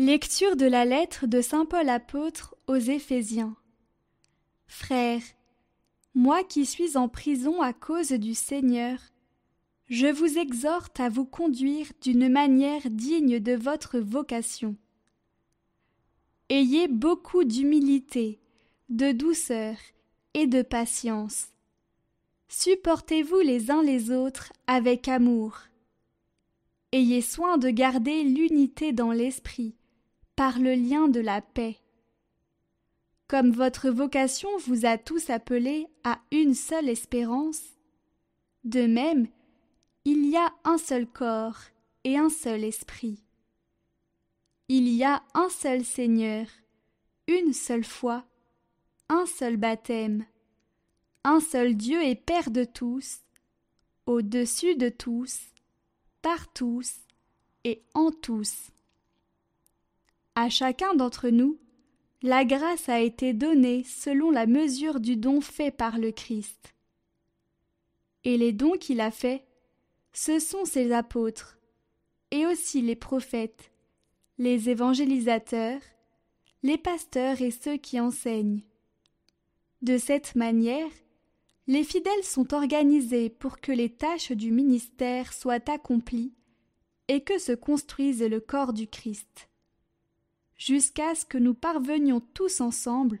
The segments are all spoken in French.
Lecture de la lettre de Saint Paul apôtre aux Éphésiens. Frères, moi qui suis en prison à cause du Seigneur, je vous exhorte à vous conduire d'une manière digne de votre vocation. Ayez beaucoup d'humilité, de douceur et de patience. Supportez-vous les uns les autres avec amour. Ayez soin de garder l'unité dans l'esprit par le lien de la paix. Comme votre vocation vous a tous appelés à une seule espérance, de même, il y a un seul corps et un seul esprit. Il y a un seul Seigneur, une seule foi, un seul baptême, un seul Dieu et Père de tous, au-dessus de tous, par tous et en tous. À chacun d'entre nous, la grâce a été donnée selon la mesure du don fait par le Christ. Et les dons qu'il a faits, ce sont ses apôtres, et aussi les prophètes, les évangélisateurs, les pasteurs et ceux qui enseignent. De cette manière, les fidèles sont organisés pour que les tâches du ministère soient accomplies et que se construise le corps du Christ jusqu'à ce que nous parvenions tous ensemble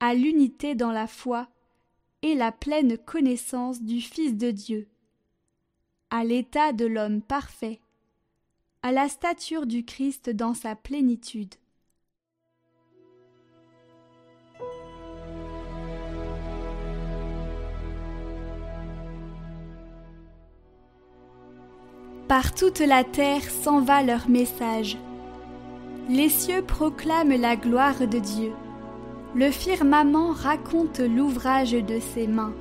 à l'unité dans la foi et la pleine connaissance du Fils de Dieu, à l'état de l'homme parfait, à la stature du Christ dans sa plénitude. Par toute la terre s'en va leur message les cieux proclament la gloire de Dieu. Le firmament raconte l'ouvrage de ses mains.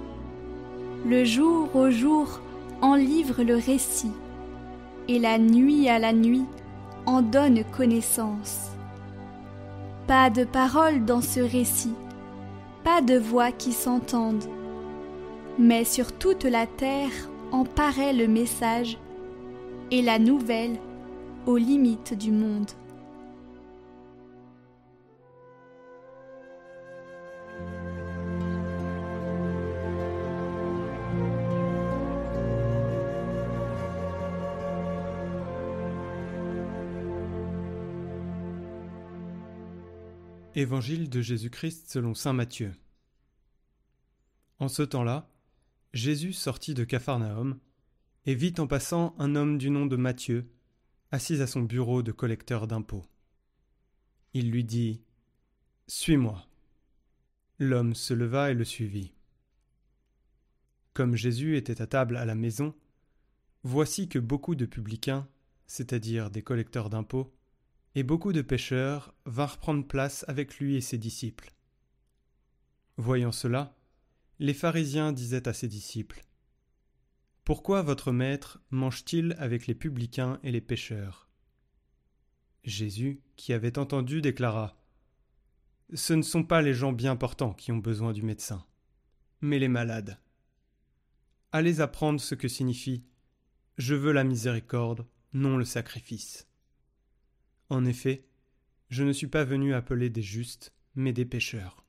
Le jour au jour en livre le récit, et la nuit à la nuit en donne connaissance. Pas de parole dans ce récit, pas de voix qui s'entendent, mais sur toute la terre en paraît le message et la nouvelle aux limites du monde. Évangile de Jésus-Christ selon Saint Matthieu. En ce temps-là, Jésus sortit de Capharnaüm et vit en passant un homme du nom de Matthieu, assis à son bureau de collecteur d'impôts. Il lui dit Suis-moi. L'homme se leva et le suivit. Comme Jésus était à table à la maison, voici que beaucoup de publicains, c'est-à-dire des collecteurs d'impôts, et beaucoup de pêcheurs vinrent prendre place avec lui et ses disciples. Voyant cela, les pharisiens disaient à ses disciples Pourquoi votre maître mange-t-il avec les publicains et les pêcheurs? Jésus, qui avait entendu, déclara Ce ne sont pas les gens bien portants qui ont besoin du médecin, mais les malades. Allez apprendre ce que signifie Je veux la miséricorde, non le sacrifice. En effet, je ne suis pas venu appeler des justes, mais des pécheurs.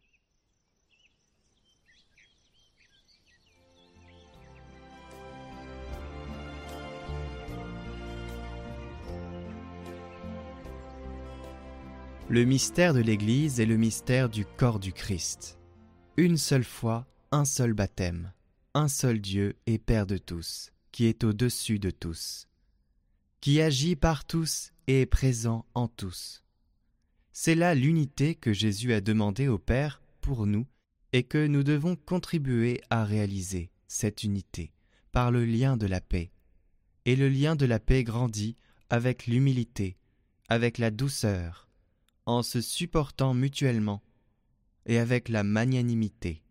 Le mystère de l'Église est le mystère du corps du Christ. Une seule foi, un seul baptême, un seul Dieu et Père de tous, qui est au-dessus de tous, qui agit par tous et est présent en tous. C'est là l'unité que Jésus a demandé au Père pour nous et que nous devons contribuer à réaliser, cette unité, par le lien de la paix. Et le lien de la paix grandit avec l'humilité, avec la douceur, en se supportant mutuellement, et avec la magnanimité.